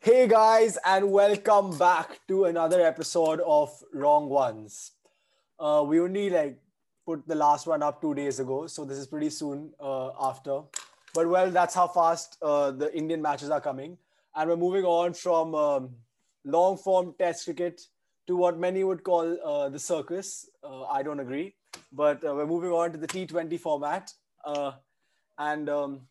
Hey guys, and welcome back to another episode of Wrong Ones. Uh, we only like put the last one up two days ago, so this is pretty soon uh, after. But well, that's how fast uh, the Indian matches are coming, and we're moving on from um, long form Test cricket to what many would call uh, the circus. Uh, I don't agree, but uh, we're moving on to the T20 format, uh, and um,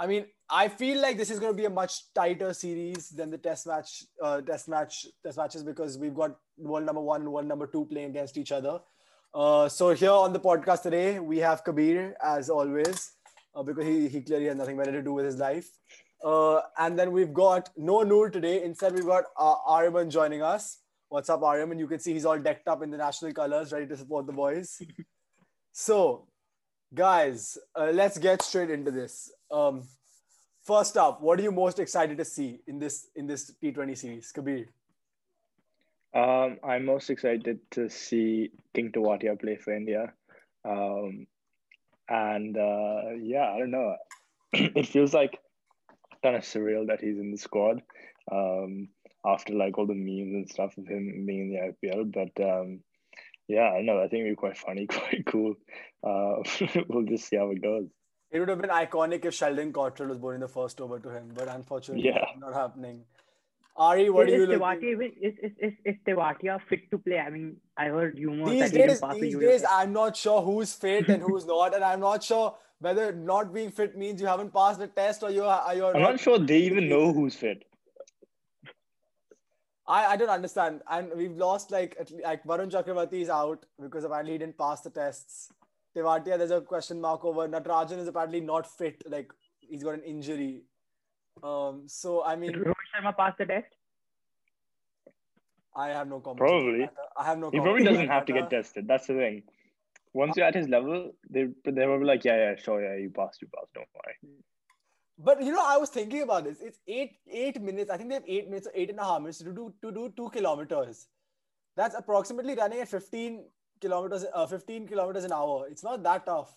I mean, I feel like this is going to be a much tighter series than the test match, uh, test match, test matches because we've got world number one and world number two playing against each other. Uh, so here on the podcast today, we have Kabir as always, uh, because he, he clearly has nothing better to do with his life. Uh, and then we've got no Noor today. Instead, we've got uh, Aryaman joining us. What's up, Aryaman? You can see he's all decked up in the national colors, ready to support the boys. so, guys, uh, let's get straight into this. Um, First up, what are you most excited to see in this in this T20 series, Kabir? Um, I'm most excited to see King Tewatia play for India, um, and uh, yeah, I don't know. it feels like kind of surreal that he's in the squad um, after like all the memes and stuff of him being in the IPL. But um, yeah, I know. I think it'd be quite funny, quite cool. Uh, we'll just see how it goes. It would have been iconic if Sheldon Cottrell was born in the first over to him, but unfortunately, Yeah. not happening. Ari, what is, do you is look? Tewatia even is, is, is, is Tewatia fit to play? I mean, I heard rumors These that didn't days, pass the these US days. I'm not sure who's fit and who's not, and I'm not sure whether not being fit means you haven't passed the test or you are you're I'm not sure they even know who's fit. I, I don't understand. And we've lost like at like Varun Chakravarti is out because apparently he didn't pass the tests. Tewatia, there's a question mark over. Natarajan is apparently not fit. Like he's got an injury. Um. So I mean, Did Rohit Sharma pass the test? I have no comment. Probably. I have no. He probably doesn't have to get tested. That's the thing. Once you're at his level, they they will be like, yeah, yeah, sure, yeah, you passed, you passed, don't worry. But you know, I was thinking about this. It's eight eight minutes. I think they have eight minutes or eight and a half minutes to do to do two kilometers. That's approximately running at fifteen kilometers. Uh, fifteen kilometers an hour. It's not that tough.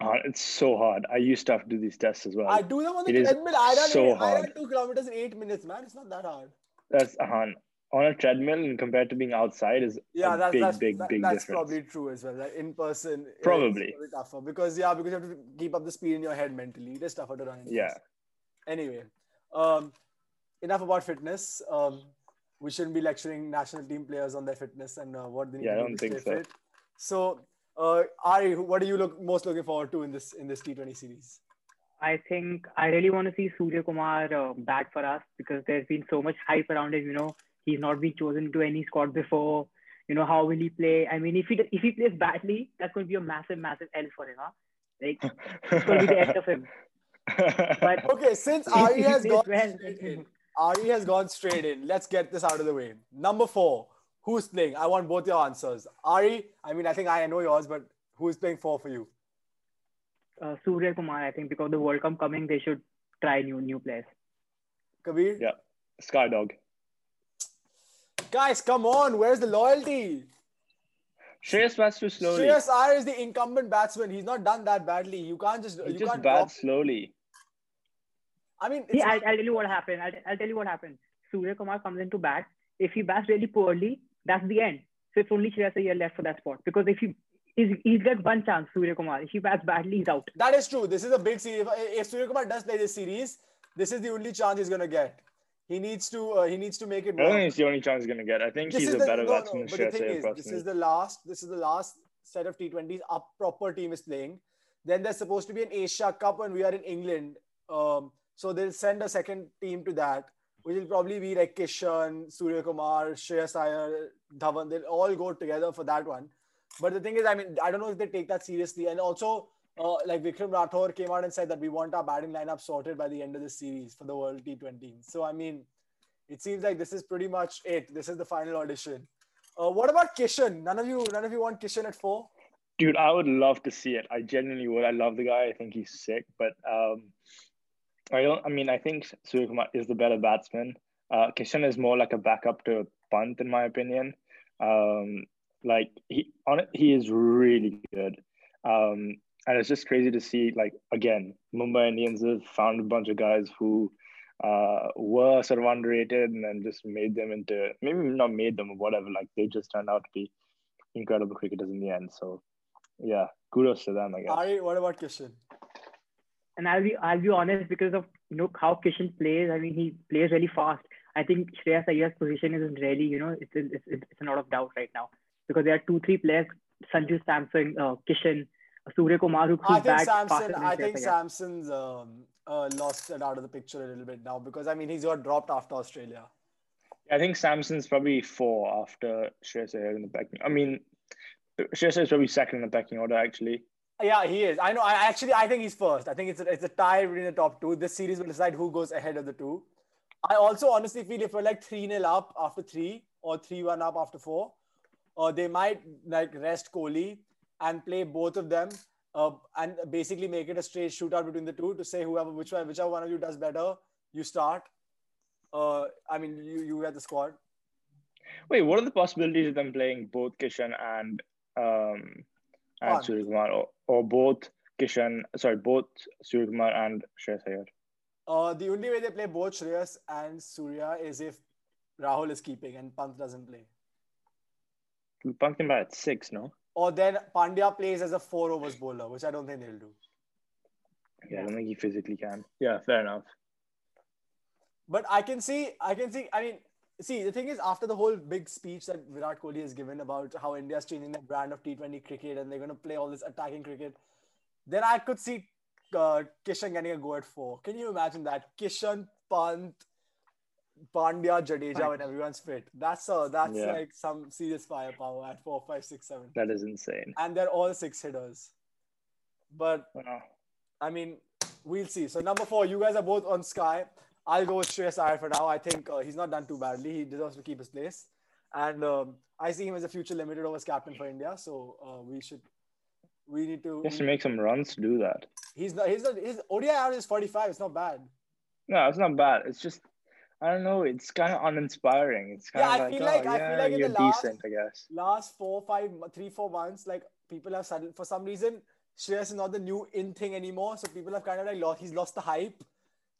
Uh, it's so hard. I used to have to do these tests as well. I do them on the It treadmill. I run, so eight, I run hard. two kilometers in eight minutes, man. It's not that hard. That's uh, on a treadmill and compared to being outside is Yeah, a that's big, that's, big, that- big that's difference. probably true as well. Like in person, it's Probably. tougher because yeah, because you have to keep up the speed in your head mentally. It is tougher to run. In Yeah. Anyway, um, enough about fitness. Um, we shouldn't be lecturing national team players on their fitness and uh, what they need Yeah, I to do don't to think stay so. fit. So, uh, Ari, what are you look most looking forward to in this in this T20 series? I think I really want to see Surya Kumar uh, bat for us because there's been so much hype around him. You know, he's not been chosen to any squad before. You know, how will he play? I mean, if he if he plays badly, that's going to be a massive, massive L for him. Huh? Like it's going to be the end of him. But Okay, since if Ari has plays gone well, straight in, Ari has gone straight in. Let's get this out of the way. Number four, who's playing? I want both your answers. Ari, I mean, I think I know yours, but who's playing four for you? uh, Surya Kumar, I think because the World Cup coming, they should try new new players. Kabir? yeah, Skydog. Guys, come on. Where's the loyalty? Shreyas bats too slowly. Shreyas Iyer is the incumbent batsman. He's not done that badly. You can't just he you just can't drop. bats slowly. I mean, it's See, I'll, I'll tell you what happened. I'll, I'll tell you what happened. Surya Kumar comes into bat. If he bats really poorly, that's the end. So it's only Shreyas Iyer left for that spot. Because if he he's, he's got one chance, Surya Kumar. If he bats badly, he's out. that is true. This is a big series. If, if Surya Kumar does play this series, this is the only chance he's gonna get. He needs to uh, he needs to make it I don't think it's the only chance he's gonna get. I think This he's a the, better no, batsman no, than but the Shreyas thing Iyer is, this is the last. This is the last set of T20s. A proper team is playing. Then there's supposed to be an Asia Cup, and we are in England. Um, so they'll send a second team to that, which will probably be like Kishan, Surya Kumar, Shreyas Iyer, Dhawan. They'll all go together for that one. But the thing is, I mean, I don't know if they take that seriously. And also, uh, like Vikram Rathore came out and said that we want our batting lineup sorted by the end of the series for the World T20. So I mean, it seems like this is pretty much it. This is the final audition. Uh, what about Kishan? None of you, none of you want Kishan at four. Dude, I would love to see it. I genuinely would. I love the guy. I think he's sick, but um, I don't. I mean, I think Suryakumar is the better batsman. Uh, Kishan is more like a backup to Pant, in my opinion. Um, like he on it, he is really good. Um, and it's just crazy to see. Like again, Mumbai Indians have found a bunch of guys who uh, were sort of underrated and then just made them into maybe not made them or whatever. Like they just turned out to be incredible cricketers in the end. So yeah, kudos to them, I guess. Ari, what about Kishan? And I'll be I'll be honest because of you know how Kishan plays. I mean, he plays really fast. I think Shreyas Iyer's position isn't really you know it's it's it's, it's a lot of doubt right now because there are two three players Sanju Samson, uh, Kishan, Surya Kumar who I think Samson. I think Samson's um, uh, lost it out of the picture a little bit now because I mean he's got dropped after Australia. I think Samson's probably four after Shreyas Iyer in the back. I mean, Shreyas is probably second in the pecking order actually. Yeah, he is. I know. I actually I think he's first. I think it's a, it's a tie between the top two. This series will decide who goes ahead of the two. I also honestly feel if we're like three 0 up after three or three one up after four, or uh, they might like rest Kohli and play both of them uh, and basically make it a straight shootout between the two to say whoever which one whichever one of you does better, you start. Uh, I mean, you you get the squad. Wait, what are the possibilities of them playing both Kishan and um and or, or both Kishan? Sorry, both Suryakumar and Shreyas Iyer. Uh, the only way they play both Shreyas and Surya is if Rahul is keeping and Pant doesn't play. Pant can bat at six, no? Or then Pandya plays as a four overs bowler, which I don't think they'll do. Yeah, I don't think he physically can. Yeah, fair enough. But I can see, I can see, I mean, see, the thing is, after the whole big speech that Virat Kohli has given about how India's changing the brand of T20 cricket and they're going to play all this attacking cricket, then I could see uh, Kishan getting a go at four. Can you imagine that? Kishan, Pant, Pandya, Jadeja when everyone's fit. That's a, that's yeah. like some serious firepower at four, five, six, seven. That is insane. And they're all six hitters. But I mean, we'll see. So number four, you guys are both on Sky. I'll go with Shreyas Iyer for now. I think uh, he's not done too badly. He deserves to keep his place. And um, I see him as a future limited overs captain for India. So uh, we should, we need to. He has to make some runs to do that. He's not, he's not, his ODI average is 45. It's not bad. No, it's not bad. It's just, I don't know. It's kind of uninspiring. It's kind yeah, of I like, feel like, oh, I yeah, feel like in you're the last, decent, I guess. Last four, five, three, four months, like people have suddenly, for some reason, Shreyas is not the new in thing anymore. So people have kind of like lost, he's lost the hype.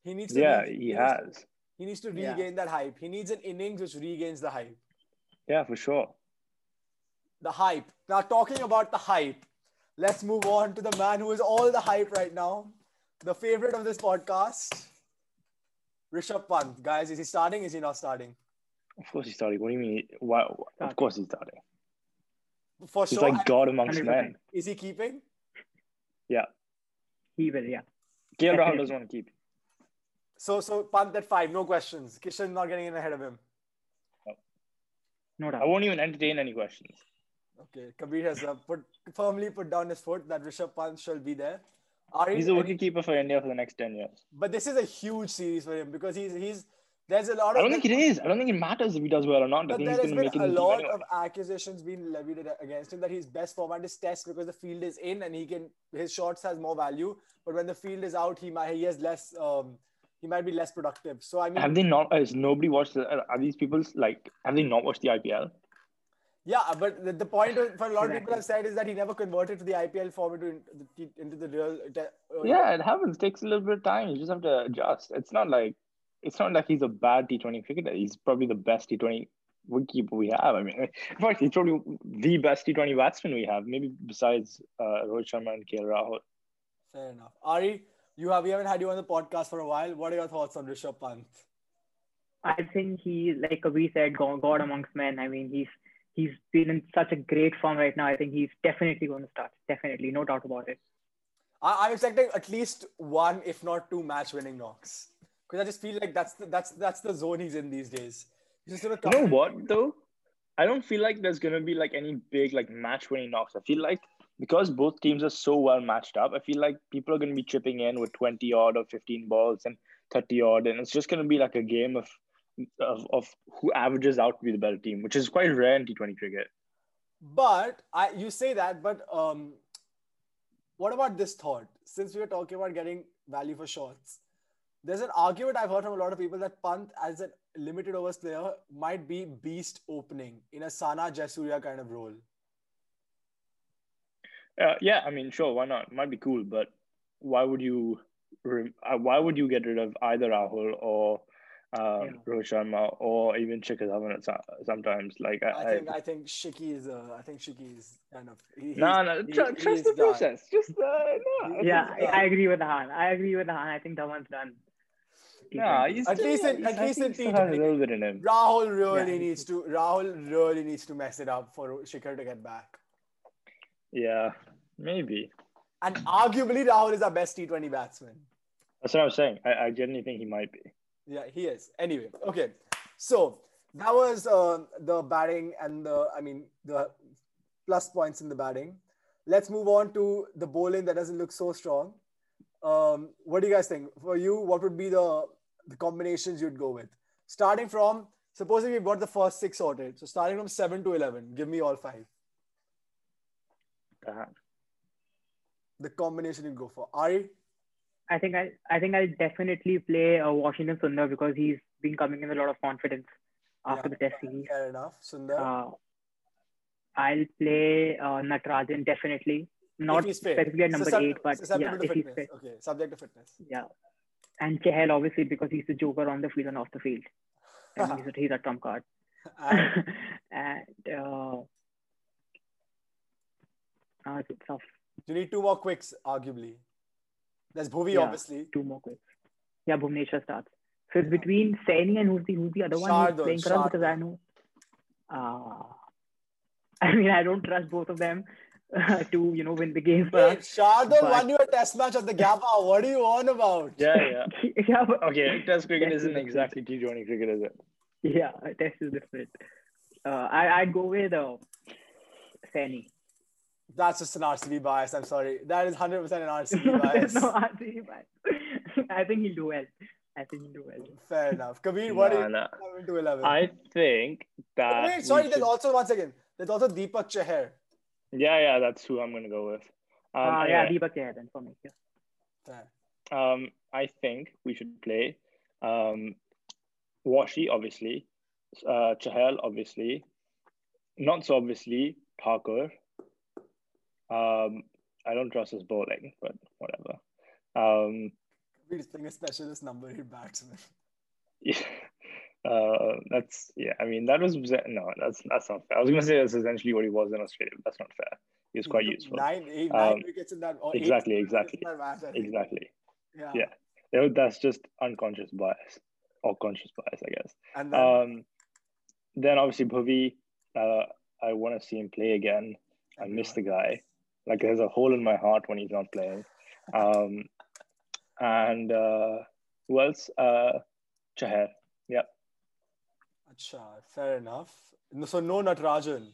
He needs to. Yeah, re- he has. To, he needs to regain yeah. that hype. He needs an innings which regains the hype. Yeah, for sure. The hype. Now, talking about the hype, let's move on to the man who is all the hype right now, the favorite of this podcast, Rishabh Pant. Guys, is he starting? Is he not starting? Of course he's starting. What do you mean? Why? Of course he's starting. For he's sure. like God amongst 100%. men. Is he keeping? Yeah. He will, yeah. KL Rahul doesn't want to keep. So, so Pant at five, no questions. Kishan not getting in ahead of him. No, no doubt. I won't even entertain any questions. Okay, Kabir has uh, put firmly put down his foot that Rishabh Pant shall be there. Are he's a wicket keeper for India for the next ten years. But this is a huge series for him because he's he's there's a lot of. I don't think it is. I don't think it matters if he does well or not. But I think there he's has been make a lot anyway. of accusations being levied against him that his best format is Test because the field is in and he can his shots has more value. But when the field is out, he might he has less. Um, he might be less productive. So I mean, have they not? Has nobody watched? Are these people like? Have they not watched the IPL? Yeah, but the, the point for a lot of people have said is that he never converted to the IPL format into, into the real. Uh, yeah, it happens. It takes a little bit of time. You just have to adjust. It's not like it's not like he's a bad T20 cricketer. He's probably the best T20 wicketkeeper we have. I mean, in fact, he's probably the best T20 batsman we have, maybe besides uh, Rohit Sharma and KL Rahul. Fair enough. Ari, you have we haven't had you on the podcast for a while. What are your thoughts on Rishabh Pant? I think he, like we said, God amongst men. I mean, he's he's been in such a great form right now. I think he's definitely going to start. Definitely, no doubt about it. I, am expecting at least one, if not two, match-winning knocks. Because I just feel like that's the, that's that's the zone he's in these days. He's just gonna you know what though? I don't feel like there's gonna be like any big like match-winning knocks. I feel like because both teams are so well matched up, I feel like people are gonna be chipping in with 20 odd or 15 balls and 30 odd, and it's just gonna be like a game of of, of who averages out to be the better team, which is quite rare in T20 cricket. But I, you say that, but um, what about this thought? Since we were talking about getting value for shots, there's an argument I've heard from a lot of people that Pant, as a limited overs player, might be beast opening in a Sanath Jayasuriya kind of role. Uh, yeah, I mean, sure, why not? It might be cool, but why would you uh, why would you get rid of either Rahul or um, Yeah. Rohit Sharma or even Shikhar Dhawan at sometimes? Like I, I think I think Shiki is uh, I think Shiki is kind of he, no, no, he- tr- he trust the done. process. Just uh, no. I Yeah, I, I agree with the Han. I agree with the Han. I think Dhawan's done. Yeah, he's At still- least in- at least think in he still has a T20. little bit in him. Rahul really Yeah. needs to Rahul really needs to mess it up for Shikhar to get back. Yeah, maybe. And arguably Rahul is our best T20 batsman. That's what I was saying. I, I genuinely think he might be. Yeah, he is. Anyway, okay. So that was uh, the batting and the, I mean, the plus points in the batting. Let's move on to the bowling that doesn't look so strong. Um, what do you guys think? For you, what would be the, the combinations you'd go with? Starting from, supposing we've got the first six sorted. So starting from 7 to 11, give me all five. Damn. The combination you'd go for. Ari? I think I I think I'll definitely play uh, Washington Sundar because he's been coming in with a lot of confidence after Yeah. the Test series. Fair enough. Sundar? Uh, I'll play uh, Natarajan definitely. Not if he's fit. specifically at number Suscept- eight, but susceptible yeah, if he's fit. Okay, subject to fitness. Yeah. And Chahal obviously because he's the joker on the field and off the field. And he's, a, he's a trump card. And and uh, uh, it's tough. you need two more quicks, arguably. There's Bhuvi, Yeah. obviously. Two more quicks. Yeah, Bhuvneshwar starts. So it's between Saini and who's the who's the other one Shardul, who's playing for us because I know. Uh, I mean, I don't trust both of them to you know win the game for Wait, us. Shardul but- won you a test match at the Gabba. What are you on about? Yeah, yeah. yeah, but, Okay, Test cricket Test isn't is exactly T20 cricket, is it? yeah, test is different. Uh, I I'd go with uh, Saini. That's just an RCB bias. I'm sorry. That is 100% an RCB no, bias. no RCB bias. I think he'll do well. I think he'll do well. Fair enough. Kabir, what Nah, are you nah. to 11? I think that. Wait, we sorry, should- there's also, one second, there's also Deepak Chahar. Yeah, yeah, that's who I'm gonna go with. Um, uh, yeah, anyway, Deepak Chahar then for me. Yeah. Um, I think we should play um, Washi, obviously, uh, Chahal, obviously, not so obviously, Thakur. Um, I don't trust his bowling, but whatever. Um, Kabir is playing a specialist number eight batsman. yeah, uh, that's yeah. I mean, that was no, that's that's not fair. I was gonna say that's essentially what he was in Australia. But that's not fair. He was quite He useful. Nine, eight, nine Um, wickets in that. Or exactly, exactly, match, Exactly. Yeah. Yeah. That's just unconscious bias or conscious bias, I guess. And then, Um, then obviously Bhuvi, uh, I want to see him play again. I miss the guy. Like there's a hole in my heart when he's not playing. Um, and uh, who else? Uh, Chahar. Yeah. Acha, fair enough. No, so no Natarajan.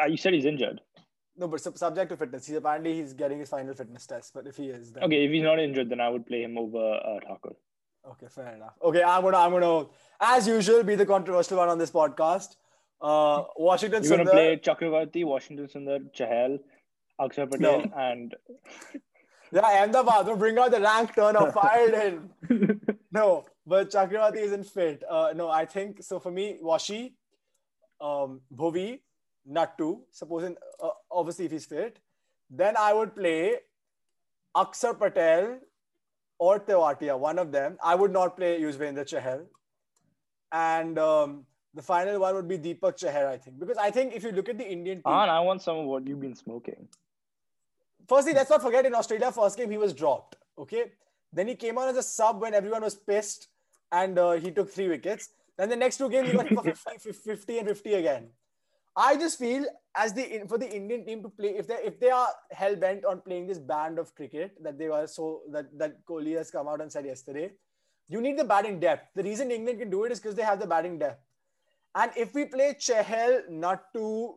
Uh, you said he's injured. No, but sub- subject to fitness. He's apparently he's getting his final fitness test. But if he is, then Okay, if he's not injured, then I would play him over uh, Thakur. Okay, fair enough. Okay, I'm gonna, I'm gonna, as usual, be the controversial one on this podcast. Uh, Washington You're gonna play Chakravarti, Washington Sundar, Chahal, Akshar Patel, No. and Yeah, Ahmedabad. Don't bring out the rank turner. Fired in. No, but Chakravarti isn't fit. Uh, no, I think so. For me, Washi, um, Bhuvi, Nattu. Supposing, uh, obviously, if he's fit, then I would play Akshar Patel or Tewatia, one of them. I would not play Yuzvendra Chahal. And um, the final one would be Deepak Chahar, I think. Because I think if you look at the Indian team, and I want some of what you've been smoking. firstly, let's not forget in Australia, first game he was dropped. Okay. Then he came on as a sub when everyone was pissed and uh, he took three wickets. Then the next two games he got for 50, 50 and 50 again. I just feel as the for the Indian team to play if they if they are hell bent on playing this band of cricket that they were so that that Kohli has come out and said yesterday, you need the batting depth. The reason England can do it is because they have the batting depth. And if we play Chahal, Nattu,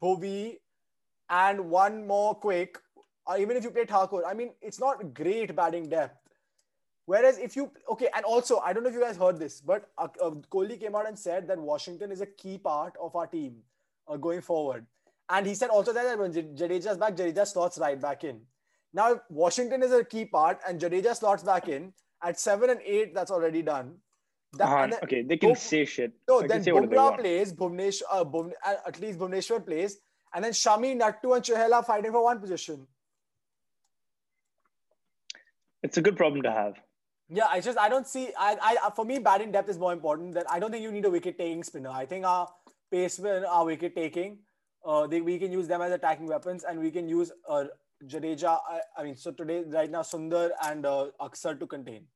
Bhuvi, and one more quick, or even if you play Thakur, I mean, it's not great batting depth. Whereas if you, okay, and also, I don't know if you guys heard this, but uh, uh, Kohli came out and said that Washington is a key part of our team uh, going forward. And he said also that when Jadeja's back, Jadeja slots right back in. Now, Washington is a key part and Jadeja slots back in at seven and eight, that's already done. That- Ah, and then- okay, they can say shit. no, They then can say whatever they Bumrah plays, Bhuvnesh, uh, Bhuvne, uh, at least Bhuvneshwar plays, and then Shami, Nattu, and Chahal are fighting for one position. It's a good problem to have. Yeah, I just I don't see. I, I for me, batting depth is more important. That I don't think you need a wicket taking spinner. I think our pacemen, our wicket taking, uh, they, we can use them as attacking weapons, and we can use uh, Jadeja. I, I mean, so today right now Sundar and uh, Akshar to contain.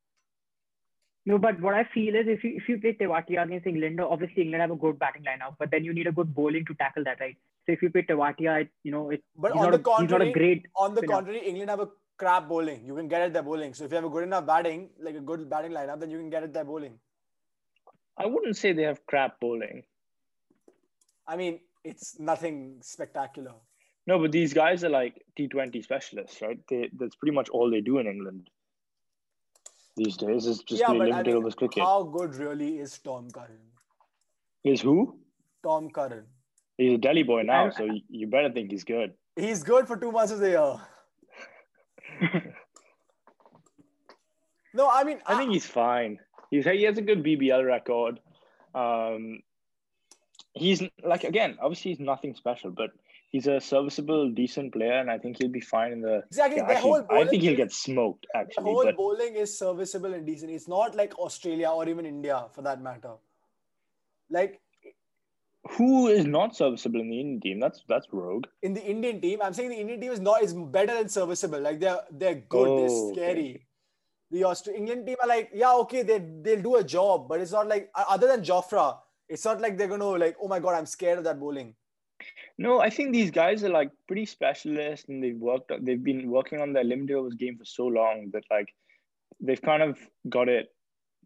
No, but what I feel is if you if you play Tewatia against England, obviously England have a good batting lineup, but then you need a good bowling to tackle that, right? So if you play Tewatia, you know, it, But on not the a, he's not contrary, a great. on the spinner. contrary, England have a crap bowling. You can get at their bowling. So if you have a good enough batting, like a good batting lineup, then you can get at their bowling. I wouldn't say they have crap bowling. I mean, it's nothing spectacular. No, but these guys are like T20 specialists, right? They, that's pretty much all they do in England these days. Is just yeah, play but I limited overs cricket. how good really is Tom Curran? Is who? Tom Curran. He's a Delhi boy now, so you, you better think he's good. He's good for two months of the year. No, I mean, I think he's fine. He's he has a good BBL record. Um, he's like again, obviously he's nothing special, but he's a serviceable, decent player, and I think he'll be fine in the. exactly. Yeah, actually, whole I think he'll get smoked the actually, whole but bowling is serviceable and decent. It's not like Australia or even India for that matter. Like who is not serviceable in the Indian team? That's that's rogue. in the Indian team, I'm saying the Indian team is not is better than serviceable. Like they're they're good, Oh, they're okay. scary. The Austra- England team are like, yeah, okay, they they'll do a job, but it's not like other than Jofra, it's not like they're gonna like, oh my god, I'm scared of that bowling. No, I think these guys are like pretty specialist, and they've worked. They've been working on their limited overs game for so long that like they've kind of got it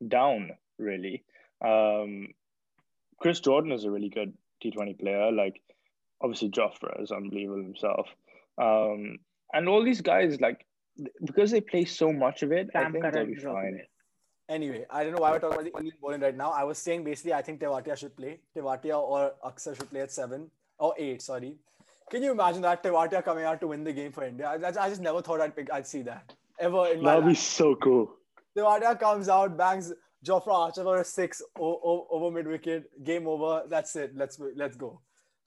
down. Really, um, Chris Jordan is a really good T Twenty player. Like obviously Jofra is unbelievable himself, um, and all these guys like because they play so much of it. I think they'll be fine. there. Anyway, I don't know why we're talking about the Indian bowling right now. I was saying basically, I think Tewatia should play. Tewatia or Akshar should play at seven or eight. Sorry. Can you imagine that Tewatia coming out to win the game for India? I, I just never thought I'd pick, I'd see that ever in my life. That'll be so cool. Tewatia comes out, bangs Jofra Archer for a six o- o- over mid wicket, game over. That's it. Let's let's go.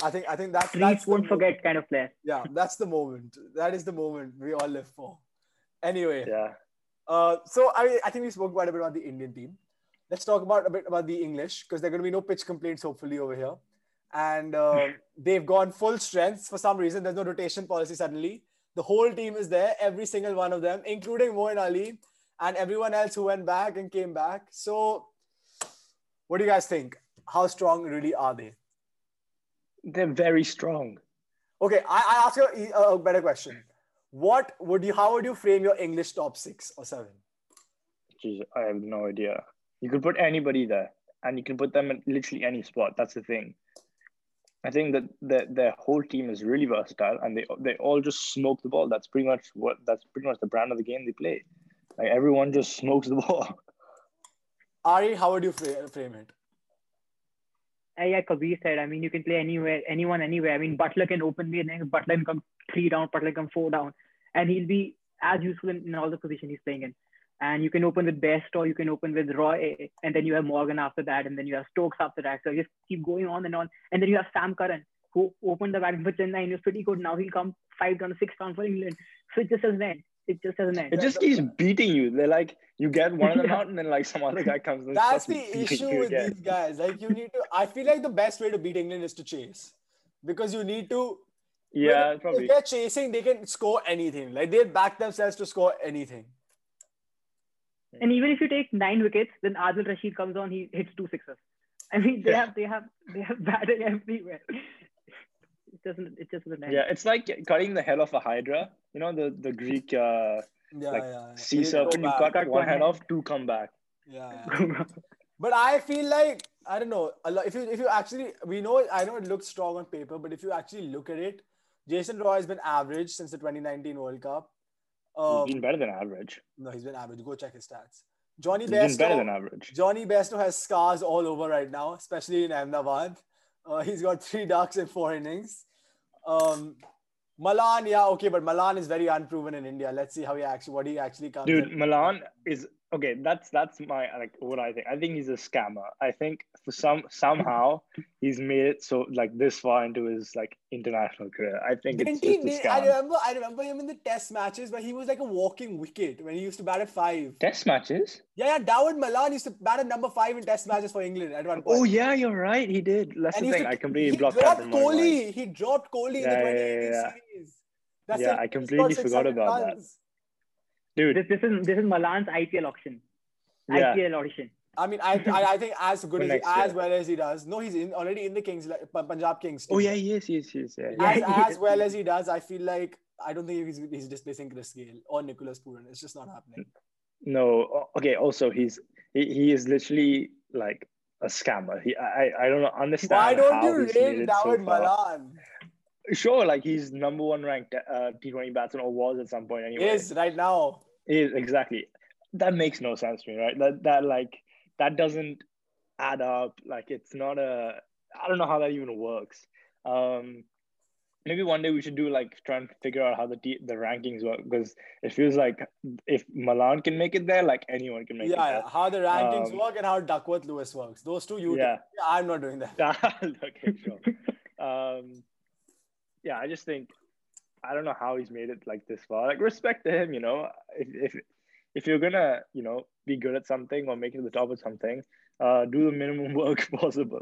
I think I think that's Reese that's the won't mo- forget kind of player. Yeah, that's the moment. That is the moment we all live for. Anyway, Yeah. uh, so I, I think we spoke quite a bit about the Indian team. Let's talk about a bit about the English because there are going to be no pitch complaints hopefully over here, and uh, they've gone full strength for some reason. There's no rotation policy suddenly. The whole team is there, every single one of them, including Moeen Ali and everyone else who went back and came back. So, what do you guys think? How strong really are they? They're very strong. Okay, I, I ask you a, a better question. What would you? How would you frame your English top six or seven? Jeez, I have no idea. You could put anybody there, and you can put them in literally any spot. That's the thing. I think that the, their whole team is really versatile, and they they all just smoke the ball. That's pretty much what that's pretty much the brand of the game they play. Like everyone just smokes the ball. Ari, how would you frame it? Uh, yeah, Kabir said. I mean, you can play anywhere, anyone, anywhere. I mean, Buttler can open the next. Buttler can come three down. Buttler can come four down, and he'll be as useful in, in all the positions he's playing in. And you can open with Best, or you can open with Roy, and then you have Morgan after that, and then you have Stokes after that. So just keep going on and on. And then you have Sam Curran, who opened the batting for Chennai and was pretty good. Now he'll come five down, six down for England. So it just doesn't end. It just doesn't end. It just keeps beating you. They're like you get one of them Yeah. out, and then like some other guy comes. and That's the issue with again. these guys. Like you need to. I feel like the best way to beat England is to chase, because you need to. Yeah, probably. if they're chasing, they can score anything. Like they back themselves to score anything. And even if you take nine wickets, then Adil Rashid comes on, he hits two sixes. I mean, they Yeah. have they have they have batting everywhere. It doesn't it just doesn't end. Yeah, it's like cutting the head off a hydra. You know the the Greek uh, Yeah, like yeah. yeah. sea They serpent. You cut, Cut one one head head. off, two come back. Yeah, yeah. But I feel like I don't know. A lot, if you if you actually we know I know it looks strong on paper, but if you actually look at it, Jason Roy has been average since the 2019 World Cup. Um, He's been better than average. no, he's been average. Go check his stats. Jonny He's been better than average. Jonny Bairstow has scars all over right now, especially in Ahmedabad. Uh, he's got three ducks in four innings. Um, Malan, yeah, okay, but Malan is very unproven in India. Let's see how he actually what he actually comes. Dude, in. Malan is okay, that's that's my like what I think. I think he's a scammer. I think for some somehow he's made it so like this far into his like international career. I think it's he, just a scam. I remember I remember him in the test matches where he was like a walking wicket when he used to bat at five. Test matches. Yeah, yeah, Dawid Malan used to bat at number five in test matches for England at one point. Oh yeah, you're right. He did. That's And the he thing. to- I completely he blocked dropped. Kohli. He dropped Kohli in the Yeah, yeah, 2018 yeah, yeah. series. That's Yeah. I completely forgot 600 about that. Runs. Dude. This this is this is Malan's IPL auction. Yeah. IPL audition. I mean, I, I, I think as good as he, as well as he does. No, he's in, already in the Kings, like, Punjab Kings. Oh yeah, yes, yes, yes, yeah. Yeah, As, he- as well as he does, I feel like I don't think he's, he's displacing Chris Gayle or Nicholas Pooran. It's just not happening. No, okay. Also, he's he, he is literally like a scammer. He I I don't understand. Why don't how you he's made rate it so Dawid. Malan? Sure, like he's number one ranked uh, T20 batsman or was at some point anyway. Is right now. Is exactly. That makes no sense to me, right? That that like that doesn't add up. Like it's not a. I don't know how that even works. Um, maybe one day we should do like try and figure out how the t- the rankings work because it feels like if Malan can make it there, like anyone can make Yeah, it yeah, how the rankings Um, work and how Duckworth Lewis works. Those two, you. Yeah. Yeah, I'm not doing that. okay, sure. um, yeah, I just think I don't know how he's made it like this far. Like respect to him, you know. If if if you're gonna, you know, be good at something or make it to the top of something, uh, do the minimum work possible.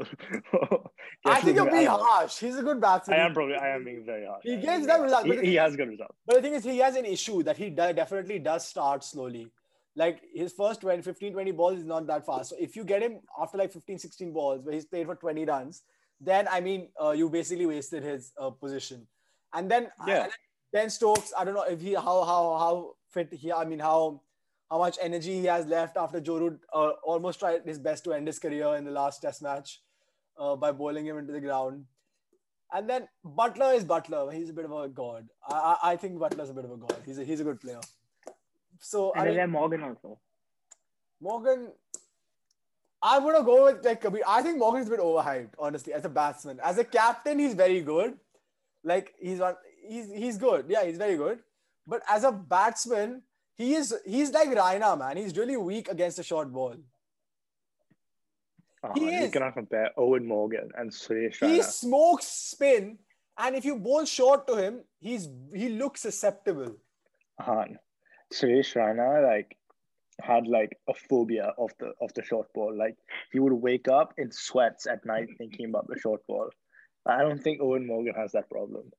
I think you're Definitely, being harsh. He's a good batsman. I am probably I am being very harsh. He gets being them very results, harsh. but He, he has good results. But the thing is, he has an issue that he definitely does start slowly. Like his first 20, 15, 20 balls is not that fast. So if you get him after like 15, 16 balls where he's played for 20 runs, then I mean, uh, you basically wasted his uh, position. And then, Yeah. and then Stokes, I don't know if he, how, how, how fit he, I mean, how, how much energy he has left after Joe Root uh, almost tried his best to end his career in the last test match uh, by bowling him into the ground. And then Buttler is Buttler. He's a bit of a god. I, I, I think Buttler's a bit of a god. He's a, he's a good player. So I And then mean, Morgan also. Morgan, I'm gonna go with like Kabir. I think Morgan's a bit overhyped, honestly, as a batsman. As a captain, he's very good. Like he's on, he's he's good. Yeah, he's very good. But as a batsman, he is he's like Raina, man. He's really weak against a short ball. Uh, He you is. cannot compare Eoin Morgan and Suresh He Raina. smokes spin, and if you bowl short to him, he's he looks susceptible. Han. Suresh Raina like had like a phobia of the of the short ball. Like he would wake up in sweats at night thinking about the short ball. I don't think Eoin Morgan has that problem.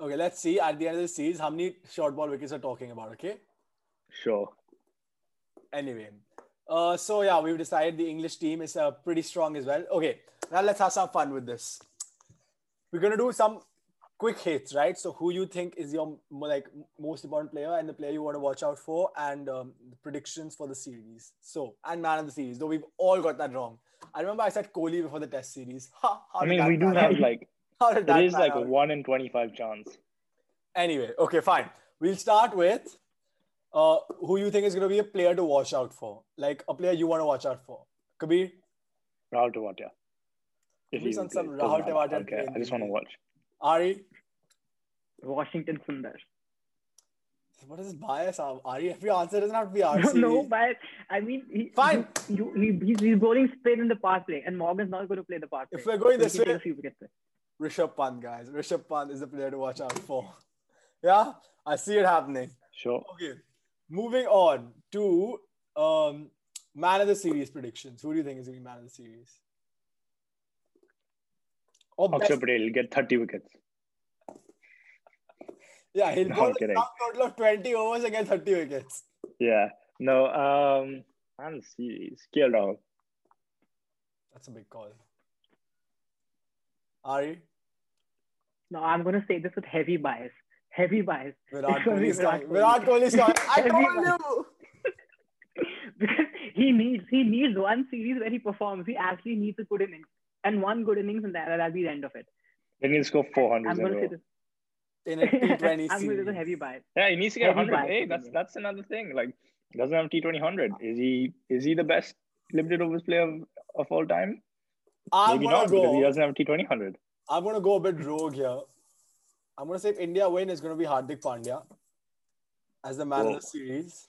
Okay, let's see at the end of the series how many short ball wickets are talking about. Okay. Sure. Anyway, uh, so yeah, we've decided the English team is uh, pretty strong as well. Okay, now let's have some fun with this. We're gonna do some quick hits, right? So who you think is your like most important player and the player you want to watch out for, and um, the predictions for the series. So and man of the series, though we've all got that wrong. I remember I said Kohli before the Test series. Ha, I mean, we do pan have out? like How did that it is pan like a one in twenty five chance. Anyway, okay, fine. We'll start with uh, who you think is going to be a player to watch out for, like a player you want to watch out for. Kabir, Rahul Tewatia. If Give me some- plays, some doesn't Rahul. Tewatia Okay, I just want to watch. Ari. Washington Sundar. What is this bias? Ar- Ari, if your answer doesn't have to be RCB. No, no, but I mean, he, Fine. You, you, he, he's, he's bowling spin in the power play, and Morgan's not going to play the power play. If we're going So this he can way- take a few. Rishabh Pant, guys. Rishabh Pant is the player to watch out for. Yeah, I see it happening. Sure. Okay, moving on to um, man of the series predictions. Who do you think is going to be man of the series? Oh, best- Akshar Patel will get 30 wickets. Yeah, he'll No, bowl a total of 20 overs and get 30 wickets. Yeah. No, um, man of the series. KL Rahul. That's a big call. Ari, No, I'm going to say this with heavy bias. Heavy bias. Virat It's gonna be Kohli's Virat coming. Kohli. Virat Kohli's coming. I Heavy told bias. you. because he needs he needs one series where he performs. He actually needs a good innings and one good innings, and that, that'll be the end of it. Then he'll score 400 I'm going to say this. In a T20 I'm going to series. say heavy bias. Yeah, he needs to get Heavy 100. Hey, that's that's another thing. Like, doesn't have T20 100. Is he is he the best limited overs player of, of all time? I'm Maybe gonna not because he doesn't have T20 100. I'm gonna go a bit rogue here. I'm gonna say if India win, it's gonna be Hardik Pandya as the man of the series.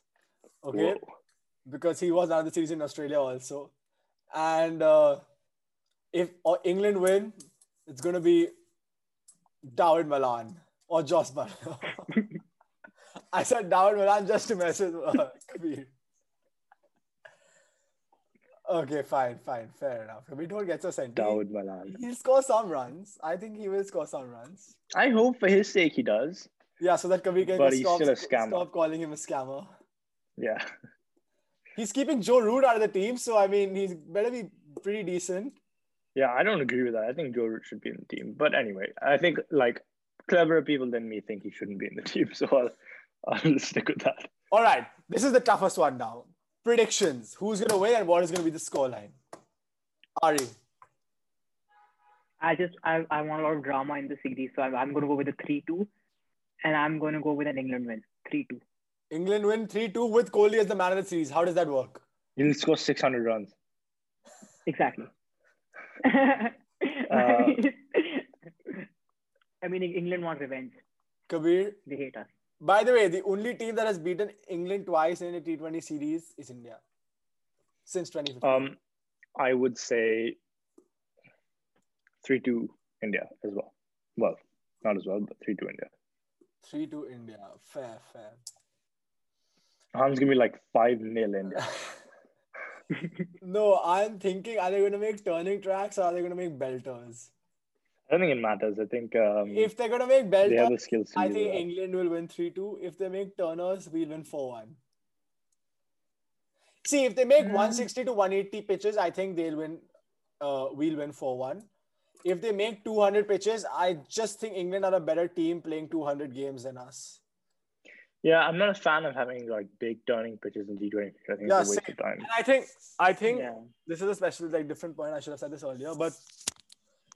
Okay. Whoa. because he was man of the series in Australia also. And uh, if or England win, it's going to be Dawid Malan or Jos Buttler. I said Dawid Malan just to mess with uh, Kabir. Okay, fine, fine, fair enough. We don't get so sent. Dawid Malan. He'll score some runs. I think he will score some runs. I hope for his sake he does. Yeah, so that Kabir can But just he's stop, still a scammer. stop calling him a scammer. Yeah. He's keeping Joe Root out of the team, so I mean, he's better be pretty decent. Yeah, I don't agree with that. I think Joe Root should be in the team. But anyway, I think like cleverer people than me think he shouldn't be in the team. So I'll, I'll stick with that. All right, this is the toughest one now. Predictions: Who's gonna win and what is gonna be the scoreline? Ari, I just I, I want a lot of drama in the series, so I'm, I'm going to go with a three-two, and I'm going to go with an England win, three-two. England win three-two with Kohli as the man of the series. How does that work? He'll score 600 runs. Exactly. Uh, I mean, England wants revenge. Kabir. They hate us. By the way, the only team that has beaten England twice in a T20 series is India since 2015. Um, I would say 3 2 India as well. Well, not as well, but 3 2 India. Three to India. Fair, fair. Han's gonna be like 5 nil India. no, I'm thinking: Are they going to make turning tracks or are they going to make belters? I don't think it matters. I think um, If they're going to make they have the belters, skills to I think that. England will win 3 2. If they make turners, we'll win 4 1. See, if they make Mm. 160 to 180 pitches, I think they'll win. Uh, we'll win 4 1. If they make 200 pitches, I just think England are a better team playing 200 games than us. Yeah, I'm not a fan of having like big turning pitches in T20. I think Yeah, it's a waste same. of time. And I think, I think Yeah. this is a special, like, different point. I should have said this earlier. But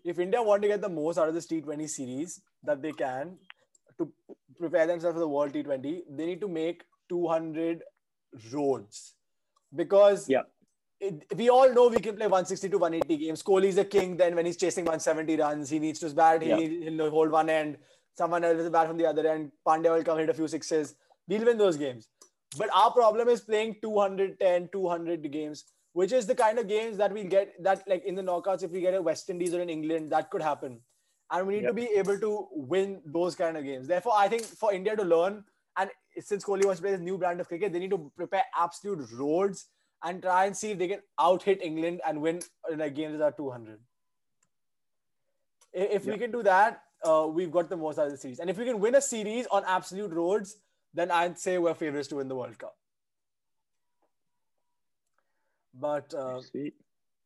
if India want to get the most out of this T20 series that they can to prepare themselves for the World T20, they need to make 200 roads. Because Yeah. it, we all know we can play 160 to 180 games. Kohli's a king. Then when he's chasing 170 runs, he needs to bat. He, Yeah. He'll hold one end. Someone else will bat from the other end. Pandya will come hit a few sixes. We'll win those games. But our problem is playing 210, 200 games, which is the kind of games that we get that like in the knockouts, if we get a West Indies or in England, that could happen. And we need to be able to win those kind of games. Therefore, I think for India to learn, and since Kohli wants to play this new brand of cricket, they need to prepare absolute roads and try and see if they can out hit England and win in a game that are 200. I- If we can do that, uh, we've got the most out of the series. And if we can win a series on absolute roads, then I'd say we're favorites to win the World Cup. But uh,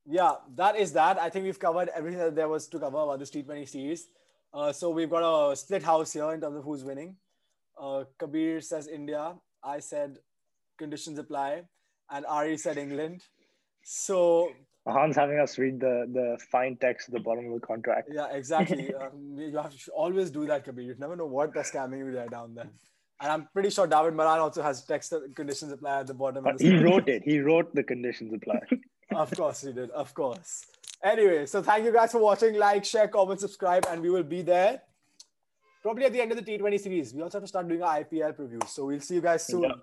yeah, that is that. I think we've covered everything that there was to cover about this T20 series. Uh, so we've got a split house here in terms of who's winning. Uh, Kabir says India. I said conditions apply. And Ari said England. So Han's having us read the, the fine text at the bottom of the contract. yeah, exactly. um, you have to always do that, Kabir. You never know what they're scamming you there down there. And I'm pretty sure David Moran also has text conditions apply at the bottom. But uh, the he wrote it. He wrote the conditions apply. of course he did. Of course. Anyway, so thank you guys for watching. Like, share, comment, subscribe, and we will be there probably at the end of the T20 series. We also have to start doing our IPL previews. So we'll see you guys soon. Yeah.